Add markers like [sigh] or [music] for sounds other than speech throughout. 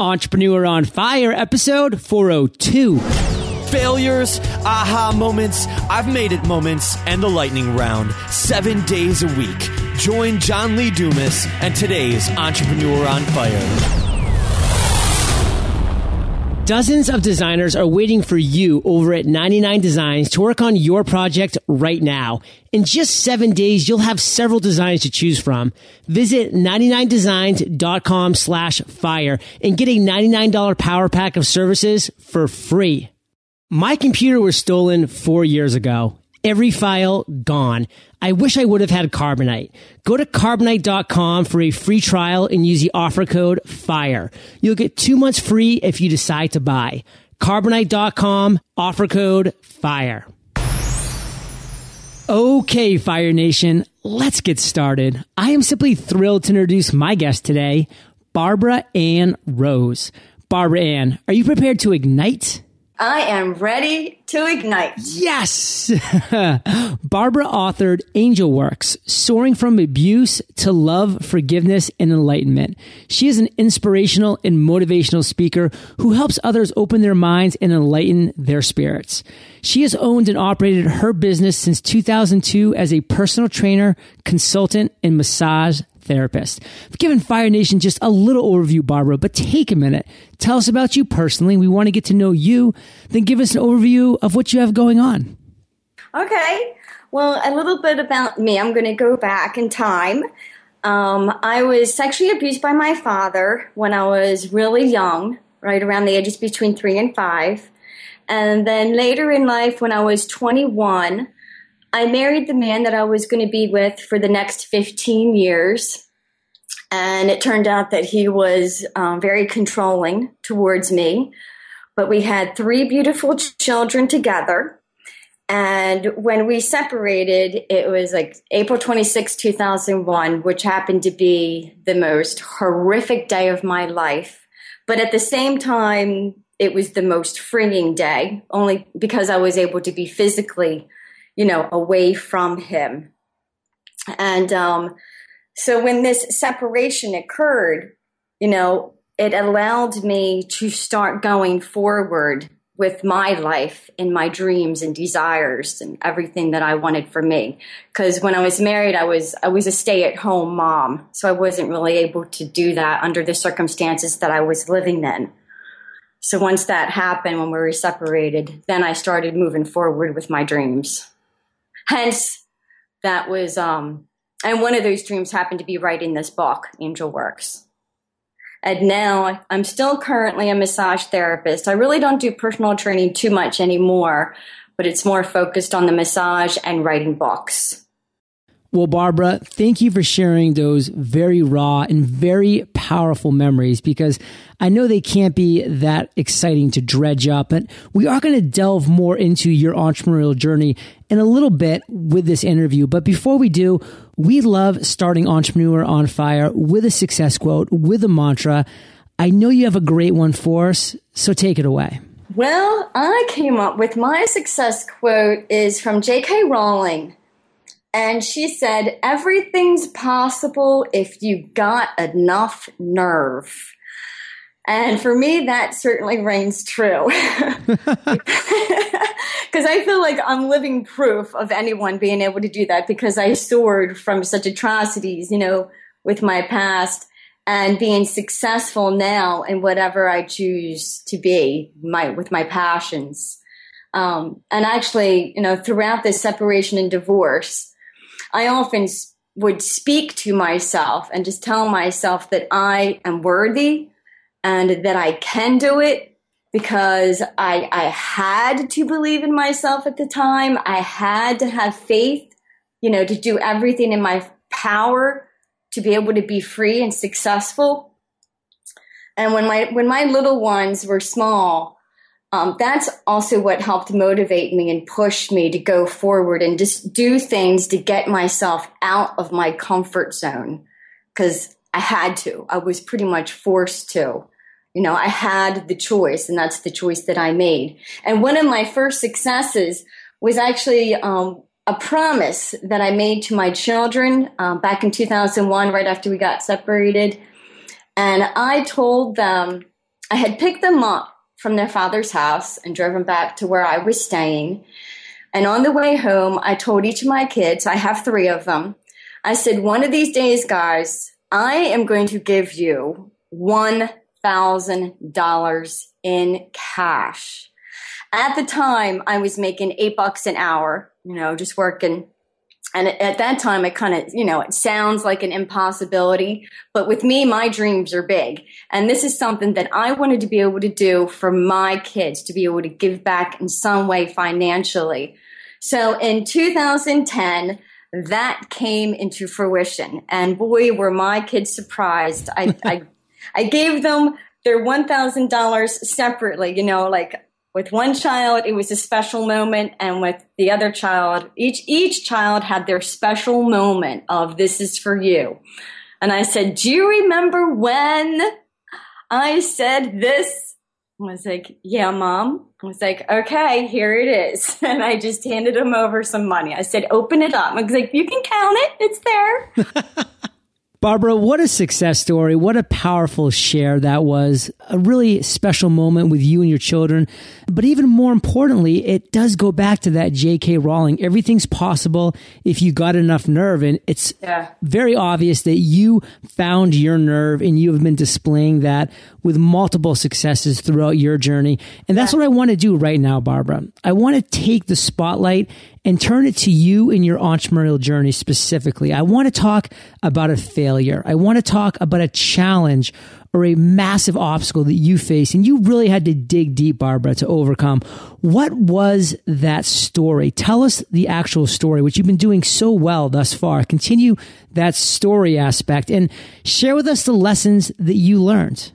Entrepreneur on Fire, episode 402. Failures, aha moments, I've made it moments, and the lightning round. Seven days a week. Join John Lee Dumas and today's Entrepreneur on Fire. Dozens of designers are waiting for you over at 99 Designs to work on your project right now. In just seven days, you'll have several designs to choose from. Visit 99designs.com slash fire and get a $99 power pack of services for free. My computer was stolen four years ago. Every file gone. I wish I would have had Carbonite. Go to carbonite.com for a free trial and use the offer code FIRE. You'll get two months free if you decide to buy. Carbonite.com, offer code FIRE. Okay, Fire Nation, let's get started. I am simply thrilled to introduce my guest today, Barbara Anne Rose. Barbara Anne, are you prepared to ignite? I am ready to ignite. Yes! [laughs] Barbara authored Angel Works, Soaring from Abuse to Love, Forgiveness, and Enlightenment. She is an inspirational and motivational speaker who helps others open their minds and enlighten their spirits. She has owned and operated her business since 2002 as a personal trainer, consultant, and massage therapist. I've given Fire Nation just a little overview, Barbara, but take a minute. Tell us about you personally. We want to get to know you. Then give us an overview of what you have going on. Okay. Well, a little bit about me. I'm going to go back in time. Um, I was sexually abused by my father when I was really young, right around the ages between three and five. And then later in life, when I was 21, I married the man that I was going to be with for the next 15 years. And it turned out that he was um, very controlling towards me. But we had three beautiful children together. And when we separated, it was like April 26, 2001, which happened to be the most horrific day of my life. But at the same time, it was the most freeing day, only because I was able to be physically you know, away from him. And um, so when this separation occurred, you know, it allowed me to start going forward with my life and my dreams and desires and everything that I wanted for me. Because when I was married, I was I was a stay at home mom, so I wasn't really able to do that under the circumstances that I was living in. So once that happened, when we were separated, then I started moving forward with my dreams. Hence, that was, um, and one of those dreams happened to be writing this book, Angel Works. And now I'm still currently a massage therapist. I really don't do personal training too much anymore, but it's more focused on the massage and writing books. Well, Barbara, thank you for sharing those very raw and very powerful memories because I know they can't be that exciting to dredge up, but we are going to delve more into your entrepreneurial journey in a little bit with this interview. But before we do, we love starting Entrepreneur on Fire with a success quote, with a mantra. I know you have a great one for us, so take it away. Well, I came up with my success quote is from J.K. Rowling and she said, everything's possible if you got enough nerve. And for me, that certainly reigns true. [laughs] Because I feel like I'm living proof of anyone being able to do that because I soared from such atrocities, you know, with my past and being successful now in whatever I choose to be my, with my passions. Um, and actually, you know, throughout this separation and divorce, I often would speak to myself and just tell myself that I am worthy and that I can do it because I, I had to believe in myself at the time. I had to have faith, you know, to do everything in my power to be able to be free and successful. And when my when my little ones were small, um, that's also what helped motivate me and push me to go forward and just do things to get myself out of my comfort zone because I had to. I was pretty much forced to. You know, I had the choice, and that's the choice that I made. And one of my first successes was actually um, a promise that I made to my children um, back in 2001, right after we got separated. And I told them I had picked them up from their father's house and driven back to where I was staying. And on the way home, I told each of my kids, I have three of them, I said, one of these days, guys, I am going to give you $1,000 in cash. At the time, I was making eight bucks an hour, you know, just working and at that time, it kind of, you know, it sounds like an impossibility. But with me, my dreams are big. And this is something that I wanted to be able to do for my kids, to be able to give back in some way financially. So in 2010, that came into fruition. And boy, were my kids surprised. I, [laughs] I, I gave them their $1,000 separately, you know, like with one child it was a special moment and with the other child each each child had their special moment of this is for you. And i said do you remember when i said this? I was like yeah mom. I was like okay here it is. [laughs] And i just handed him over some money. I said open it up. I was like you can count it. It's there [laughs] Barbara, what a success story. What a powerful share that was. A really special moment with you and your children. But even more importantly, it does go back to that J.K. Rowling. Everything's possible if you got enough nerve. And it's yeah. very obvious that you found your nerve and you have been displaying that with multiple successes throughout your journey. And that's yeah. what I want to do right now, Barbara. I want to take the spotlight and turn it to you in your entrepreneurial journey specifically. I want to talk about a failure. I want to talk about a challenge or a massive obstacle that you face and you really had to dig deep, Barbara, to overcome. What was that story? Tell us the actual story, which you've been doing so well thus far. Continue that story aspect and share with us the lessons that you learned.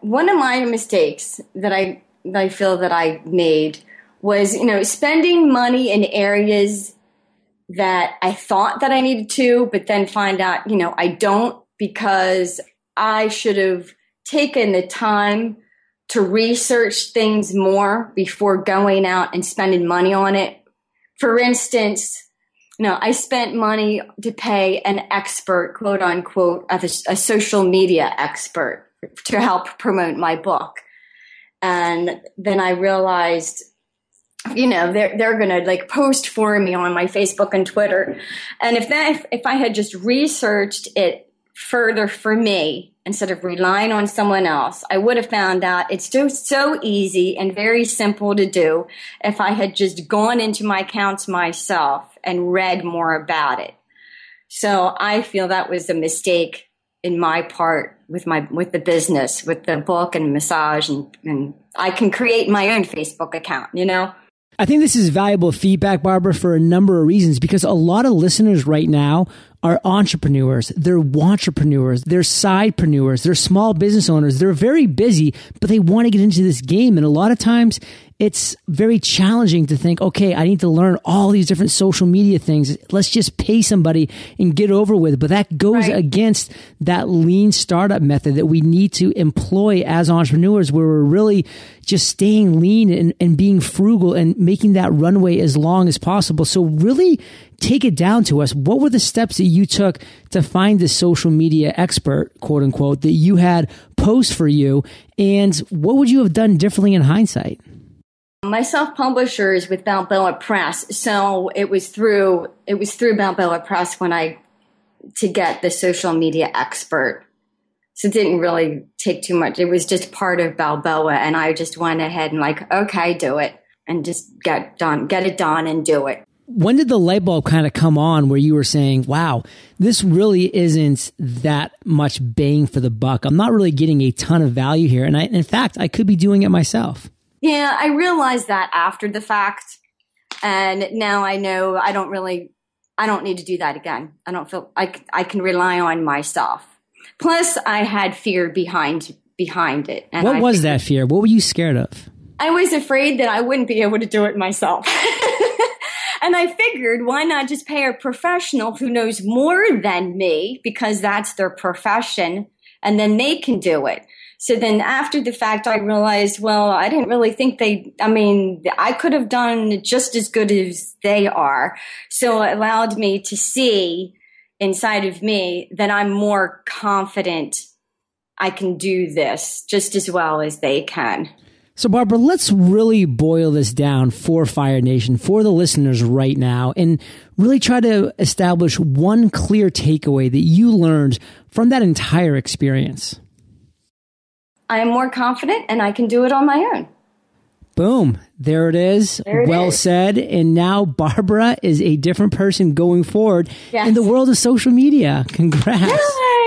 One of my mistakes that I, that I feel that I made was, you know, spending money in areas that I thought that I needed to, but then find out, you know, I don't because I should have taken the time to research things more before going out and spending money on it. For instance, you know, I spent money to pay an expert, quote unquote, a, a social media expert to help promote my book. And then I realized you know they're they're to like post for me on my Facebook and Twitter. And if that if, if I had just researched it further for me instead of relying on someone else, I would have found out it's just so easy and very simple to do if I had just gone into my accounts myself and read more about it. So I feel that was a mistake in my part with my with the business, with the book and massage and, and I can create my own Facebook account, you know? I think this is valuable feedback, Barbara, for a number of reasons because a lot of listeners right now are entrepreneurs. They're entrepreneurs. They're sidepreneurs. They're small business owners. They're very busy, but they want to get into this game. And a lot of times it's very challenging to think, okay, I need to learn all these different social media things. Let's just pay somebody and get over with. But that goes right. against that lean startup method that we need to employ as entrepreneurs where we're really just staying lean and, and being frugal and making that runway as long as possible. So really take it down to us. What were the steps that you took to find the social media expert, quote unquote, that you had post for you? And what would you have done differently in hindsight? My self-publisher is with Balboa Press, so it was through it was through Balboa Press when I to get the social media expert. So it didn't really take too much. It was just part of Balboa, and I just went ahead and like, okay, do it, and just get done, get it done, and do it. When did the light bulb kind of come on where you were saying, wow, this really isn't that much bang for the buck? I'm not really getting a ton of value here. And I, in fact, I could be doing it myself. Yeah, I realized that after the fact. And now I know I don't really, I don't need to do that again. I don't feel I, I can rely on myself. Plus, I had fear behind behind it. And what I was that fear? What were you scared of? I was afraid that I wouldn't be able to do it myself. [laughs] and I figured, why not just pay a professional who knows more than me because that's their profession, and then they can do it. So then after the fact, I realized, well, I didn't really think they, I mean, I could have done just as good as they are. So it allowed me to see inside of me that I'm more confident I can do this just as well as they can. So, Barbara, let's really boil this down for Fire Nation, for the listeners right now, and really try to establish one clear takeaway that you learned from that entire experience. I am more confident and I can do it on my own. Boom. There it is. There it well is. said. And now Barbara is a different person going forward Yes. in the world of social media. Congrats.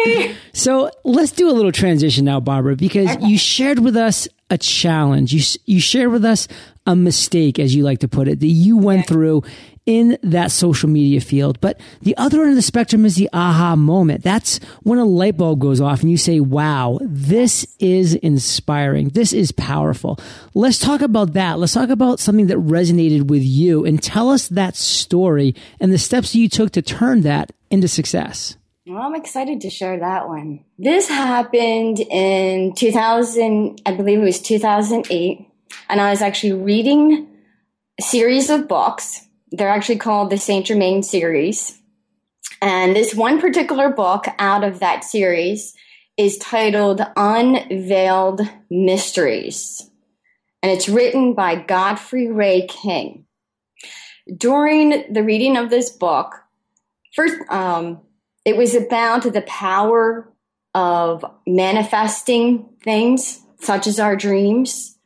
Yay! So let's do a little transition now, Barbara, because you shared with us a challenge. You, you shared with us a mistake, as you like to put it, that you went through in that social media field. But the other end of the spectrum is the aha moment. That's when a light bulb goes off and you say, wow, this is inspiring. This is powerful. Let's talk about that. Let's talk about something that resonated with you and tell us that story and the steps you took to turn that into success. Well, I'm excited to share that one. This happened in 2000, I believe it was 2008, and I was actually reading a series of books. They're actually called the Saint Germain series. And this one particular book out of that series is titled Unveiled Mysteries. And it's written by Godfrey Ray King. During the reading of this book, first, um, it was about the power of manifesting things such as our dreams,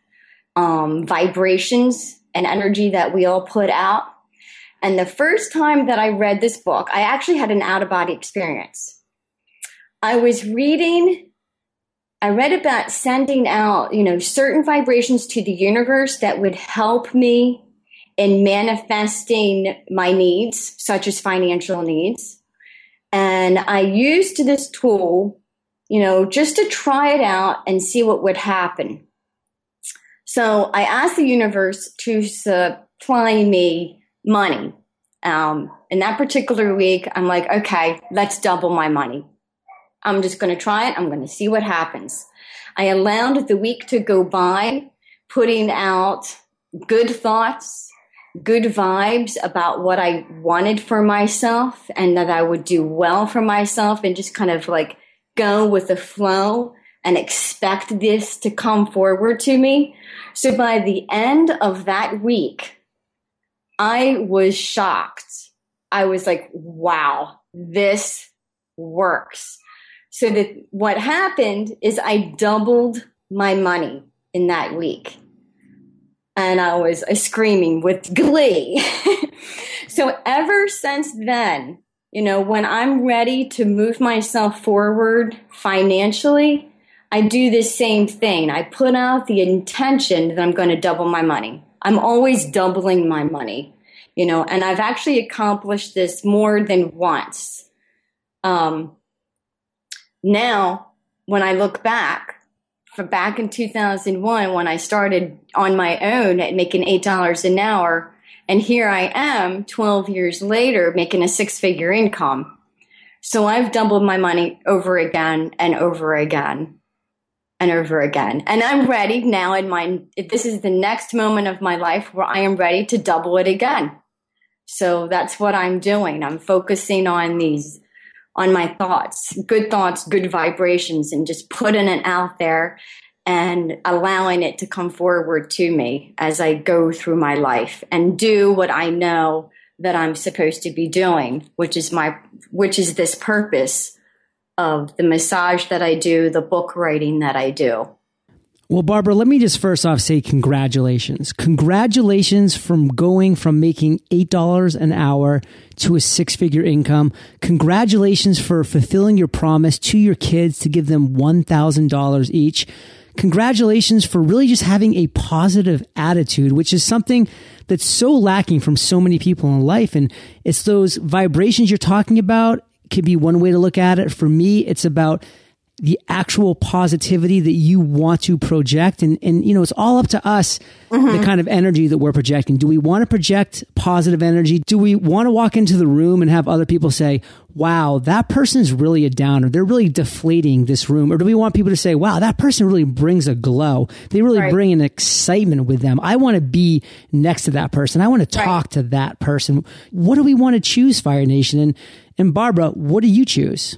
um, vibrations, and energy that we all put out. And the first time that I read this book, I actually had an out of body experience. I was reading, I read about sending out, you know, certain vibrations to the universe that would help me in manifesting my needs, such as financial needs. And I used this tool, you know, just to try it out and see what would happen. So I asked the universe to supply me money. Um, in that particular week, I'm like, okay, let's double my money. I'm just going to try it. I'm going to see what happens. I allowed the week to go by, putting out good thoughts, good vibes about what I wanted for myself and that I would do well for myself and just kind of like go with the flow and expect this to come forward to me. So by the end of that week, I was shocked. I was like, wow, this works. So that what happened is I doubled my money in that week. And I was uh, screaming with glee. [laughs] so ever since then, you know, when I'm ready to move myself forward financially, I do the same thing. I put out the intention that I'm going to double my money. I'm always doubling my money, you know, and I've actually accomplished this more than once. Um, now, when I look back, for back in 2001, when I started on my own at making $8 an hour, and here I am 12 years later making a six figure income. So I've doubled my money over again and over again and over again. And I'm ready now in my, this is the next moment of my life where I am ready to double it again. So that's what I'm doing. I'm focusing on these, on my thoughts, good thoughts, good vibrations, and just putting it out there and allowing it to come forward to me as I go through my life and do what I know that I'm supposed to be doing, which is my, which is this purpose of the massage that I do, the book writing that I do. Well, Barbara, let me just first off say congratulations. Congratulations from going from making $8 an hour to a six figure income. Congratulations for fulfilling your promise to your kids to give them $1,000 each. Congratulations for really just having a positive attitude, which is something that's so lacking from so many people in life. And it's those vibrations you're talking about could be one way to look at it. For me, it's about the actual positivity that you want to project. And and you know it's all up to us the mm-hmm. kind of energy that we're projecting. Do we want to project positive energy? Do we want to walk into the room and have other people say wow that person's really a downer. They're really deflating this room. Or do we want people to say wow that person really brings a glow. They really Right. bring an excitement with them. I want to be next to that person. I want to talk Right. to that person. What do we want to choose fire nation? And and barbara what do you choose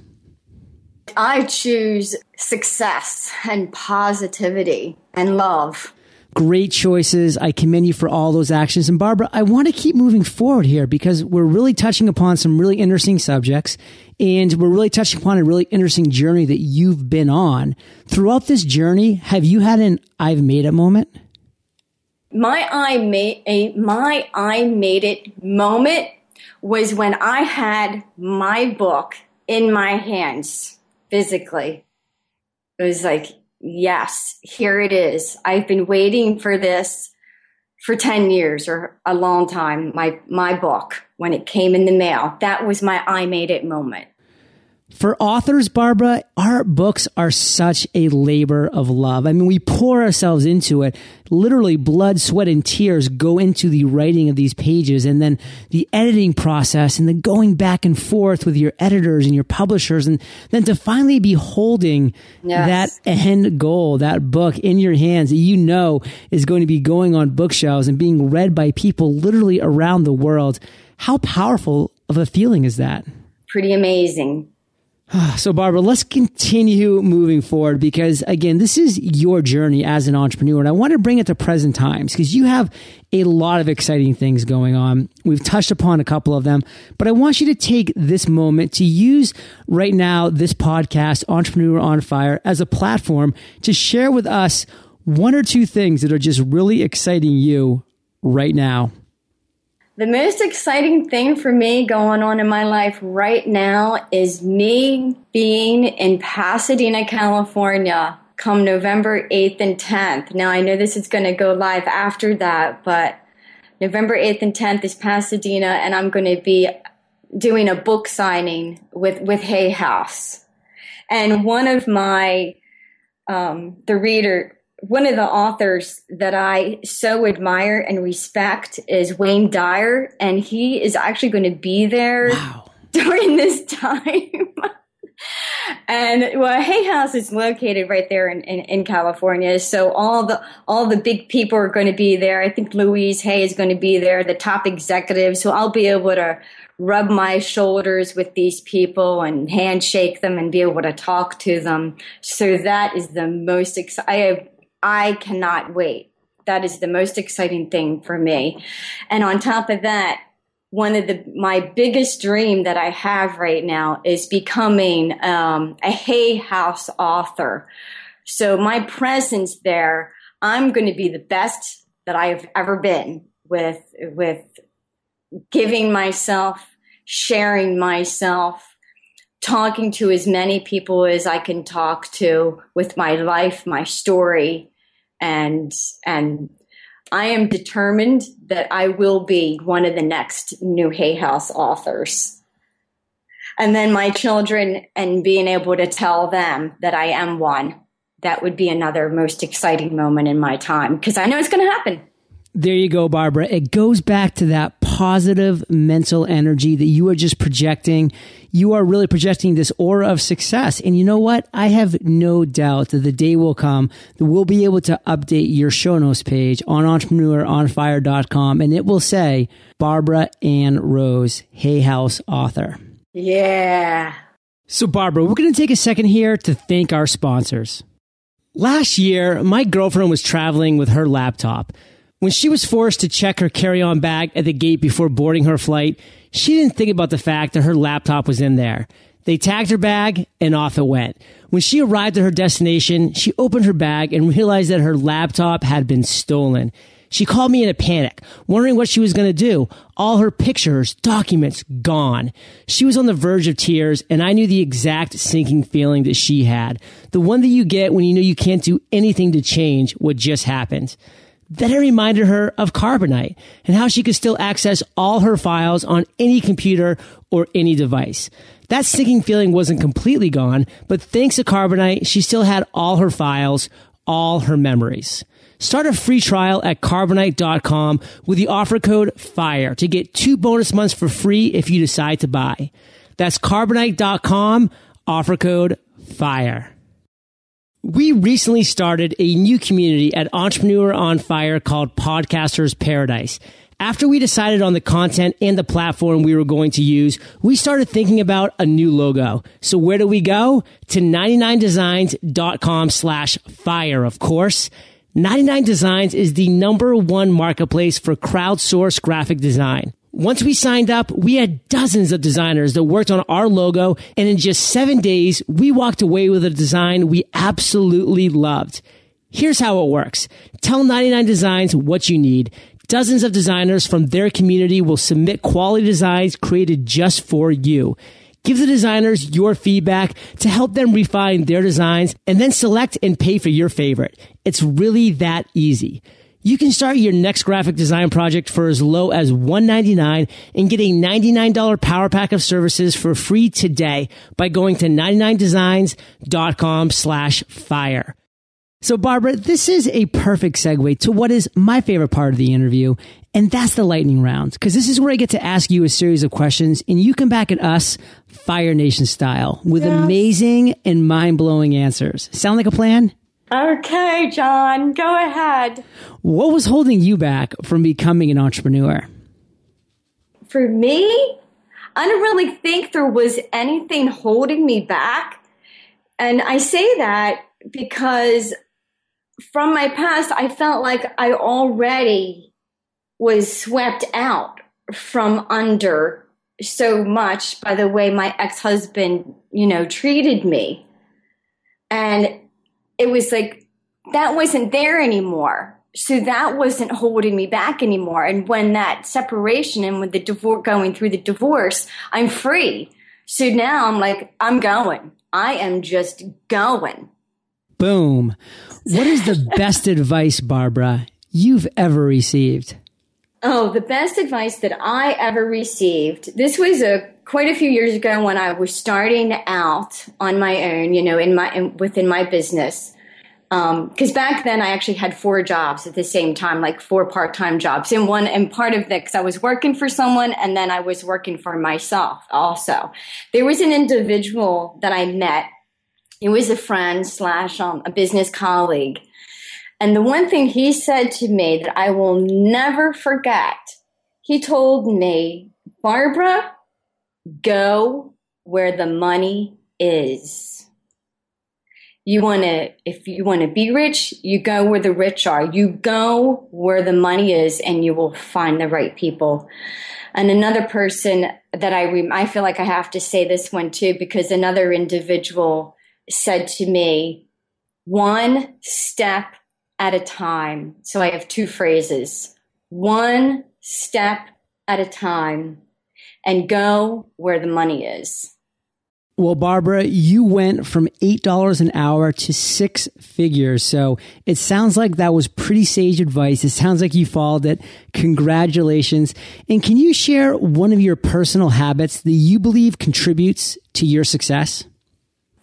I choose success and positivity and love. Great choices. I commend you for all those actions. And Barbara, I want to keep moving forward here because we're really touching upon some really interesting subjects and we're really touching upon a really interesting journey that you've been on. Throughout this journey, have you had an I've made it moment? My I made a my I made it moment was when I had my book in my hands physically. It was like, yes, here it is. I've been waiting for this for 10 years or a long time. My, my book, when it came in the mail, that was my I made it moment. For authors, Barbara, our books are such a labor of love. I mean, we pour ourselves into it. Literally, blood, sweat, and tears go into the writing of these pages, and then the editing process, and the going back and forth with your editors and your publishers, and then to finally be holding yes. that end goal, that book in your hands that you know is going to be going on bookshelves and being read by people literally around the world. How powerful of a feeling is that? Pretty amazing. [sighs] So, Barbara, let's continue moving forward because, again, this is your journey as an entrepreneur. And I want to bring it to present times because you have a lot of exciting things going on. We've touched upon a couple of them, but I want you to take this moment to use right now this podcast, Entrepreneur on Fire, as a platform to share with us one or two things that are just really exciting you right now. The most exciting thing for me going on in my life right now is me being in Pasadena, California come November 8th and 10th. Now, I know this is going to go live after that, but November 8th and 10th is Pasadena, and I'm going to be doing a book signing with, with Hay House. And one of my, um, the reader, one of the authors that I so admire and respect is Wayne Dyer, and he is actually going to be there wow. [laughs] during this time. [laughs] and well, Hay House is located right there in, in, in, California, so all the all the big people are going to be there. I think Louise Hay is going to be there, the top executives. So I'll be able to rub my shoulders with these people and handshake them and be able to talk to them. So that is the most exciting. I cannot wait. That is the most exciting thing for me. And on top of that, one of the my biggest dream that I have right now is becoming um, a Hay House author. So my presence there, I'm going to be the best that I have ever been with with giving myself, sharing myself, talking to as many people as I can talk to with my life, my story, and and I am determined that I will be one of the next new Hay House authors. And then my children and being able to tell them that I am one, that would be another most exciting moment in my time because I know it's going to happen. There you go, Barbara. It goes back to that positive mental energy that you are just projecting. You are really projecting this aura of success. And you know what? I have no doubt that the day will come that we'll be able to update your show notes page on entrepreneuronfire.com and it will say Barbara Anne Rose, Hay House author. Yeah. So, Barbara, we're going to take a second here to thank our sponsors. Last year, my girlfriend was traveling with her laptop. When she was forced to check her carry on bag at the gate before boarding her flight, she didn't think about the fact that her laptop was in there. They tagged her bag and off it went. When she arrived at her destination, she opened her bag and realized that her laptop had been stolen. She called me in a panic, wondering what she was going to do. All her pictures, documents, gone. She was on the verge of tears, and I knew the exact sinking feeling that she had. The one that you get when you know you can't do anything to change what just happened. Then it reminded her of Carbonite and how she could still access all her files on any computer or any device. That sinking feeling wasn't completely gone, but thanks to Carbonite, she still had all her files, all her memories. Start a free trial at carbonite.com with the offer code FIRE to get two bonus months for free if you decide to buy. That's carbonite.com, offer code FIRE. We recently started a new community at Entrepreneur on Fire called Podcasters Paradise. After we decided on the content and the platform we were going to use, we started thinking about a new logo. So where do we go? To 99designs.com slash fire, of course. 99 Designs is the number one marketplace for crowdsourced graphic design. Once we signed up, we had dozens of designers that worked on our logo, and in just seven days, we walked away with a design we absolutely loved. Here's how it works. Tell 99 Designs what you need. Dozens of designers from their community will submit quality designs created just for you. Give the designers your feedback to help them refine their designs and then select and pay for your favorite. It's really that easy. You can start your next graphic design project for as low as 199 and get a $99 power pack of services for free today by going to 99designs.com slash fire. So Barbara, this is a perfect segue to what is my favorite part of the interview, and that's the lightning round. Because this is where I get to ask you a series of questions, and you come back at us Fire Nation style with yes. amazing and mind blowing answers. Sound like a plan? Okay, John, go ahead. What was holding you back from becoming an entrepreneur? For me, I don't really think there was anything holding me back. And I say that because from my past, I felt like I already was swept out from under so much by the way my ex husband, you know, treated me. And it was like that wasn't there anymore. So that wasn't holding me back anymore. And when that separation and with the divorce, going through the divorce, I'm free. So now I'm like, I'm going. I am just going. Boom. What is the best [laughs] advice, Barbara, you've ever received? Oh, the best advice that I ever received. This was a quite a few years ago when I was starting out on my own, you know, in my in, within my business because um, back then I actually had four jobs at the same time, like four part-time jobs. And one, and part of that, because I was working for someone and then I was working for myself also. There was an individual that I met. He was a friend slash um, a business colleague. And the one thing he said to me that I will never forget, he told me, Barbara, go where the money is. You want to if you want to be rich you go where the rich are. You go where the money is and you will find the right people. And another person that i re- i feel like i have to say this one too because another individual said to me one step at a time. So i have two phrases. One step at a time and go where the money is well, Barbara, you went from $8 an hour to six figures. So it sounds like that was pretty sage advice. It sounds like you followed it. Congratulations. And can you share one of your personal habits that you believe contributes to your success?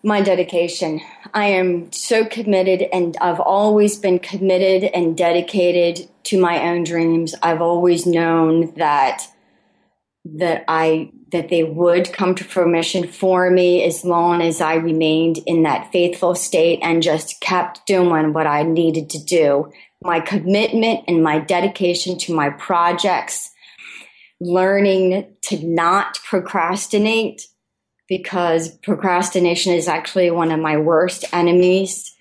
My dedication. I am so committed and I've always been committed and dedicated to my own dreams. I've always known that that I that they would come to fruition for me as long as I remained in that faithful state and just kept doing what I needed to do. My commitment and my dedication to my projects, learning to not procrastinate because procrastination is actually one of my worst enemies.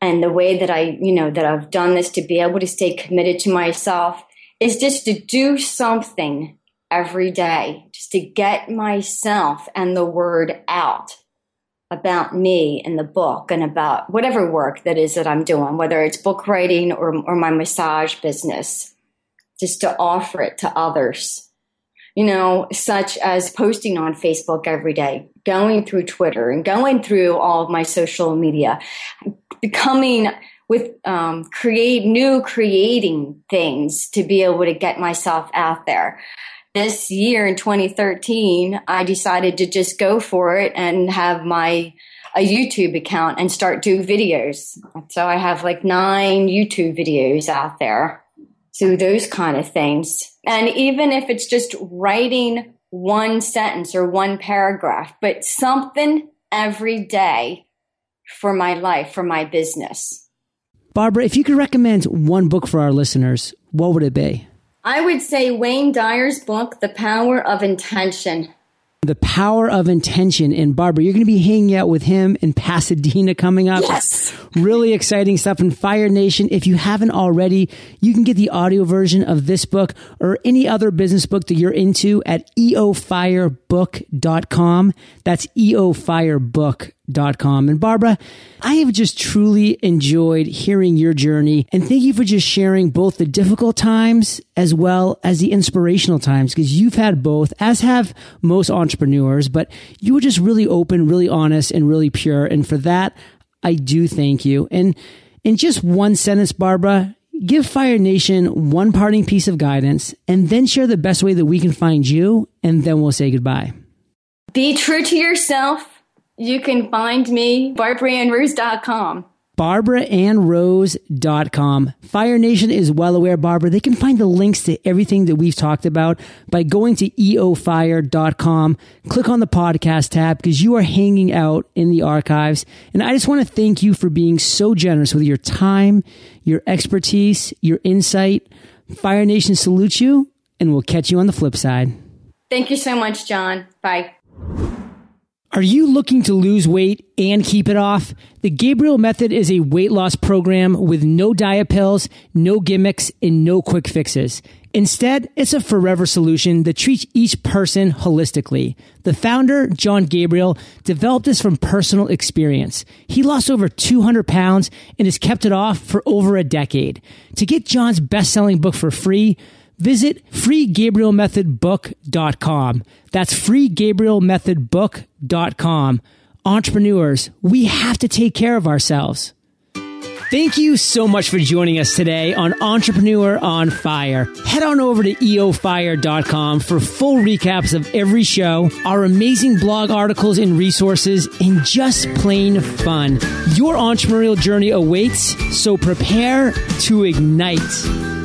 And the way that I, you know, that I've done this to be able to stay committed to myself is just to do something every day just to get myself and the word out about me and the book and about whatever work that is that I'm doing, whether it's book writing or, or my massage business, just to offer it to others. You know, such as posting on Facebook every day, going through Twitter and going through all of my social media, becoming with um, create new creating things to be able to get myself out there this year in 2013, I decided to just go for it and have my a YouTube account and start do videos. So I have like nine YouTube videos out there. So those kind of things. And even if it's just writing one sentence or one paragraph, but something every day for my life, for my business. Barbara, if you could recommend one book for our listeners, what would it be? I would say Wayne Dyer's book, The Power of Intention. The Power of Intention. And Barbara, you're going to be hanging out with him in Pasadena coming up. Yes. Really exciting stuff in Fire Nation. If you haven't already, you can get the audio version of this book or any other business book that you're into at eofirebook.com. That's eofirebook.com com. And Barbara, I have just truly enjoyed hearing your journey and thank you for just sharing both the difficult times as well as the inspirational times because you've had both, as have most entrepreneurs, but you were just really open, really honest, and really pure. And for that, I do thank you. And in just one sentence, Barbara, give Fire Nation one parting piece of guidance and then share the best way that we can find you. And then we'll say goodbye. Be true to yourself you can find me, barbaraannrose.com. BarbaraAnnRose.com. Fire Nation is well aware, Barbara. They can find the links to everything that we've talked about by going to eofire.com. Click on the podcast tab because you are hanging out in the archives. And I just want to thank you for being so generous with your time, your expertise, your insight. Fire Nation salutes you, and we'll catch you on the flip side. Thank you so much, John. Bye. Are you looking to lose weight and keep it off? The Gabriel Method is a weight loss program with no diet pills, no gimmicks, and no quick fixes. Instead, it's a forever solution that treats each person holistically. The founder, Jon Gabriel, developed this from personal experience. He lost over 200 pounds and has kept it off for over a decade. To get Jon's best-selling book for free, Visit freegabrielmethodbook.com. That's freegabrielmethodbook.com. Entrepreneurs, we have to take care of ourselves. Thank you so much for joining us today on Entrepreneur on Fire. Head on over to eofire.com for full recaps of every show, our amazing blog articles and resources, and just plain fun. Your entrepreneurial journey awaits, so prepare to ignite.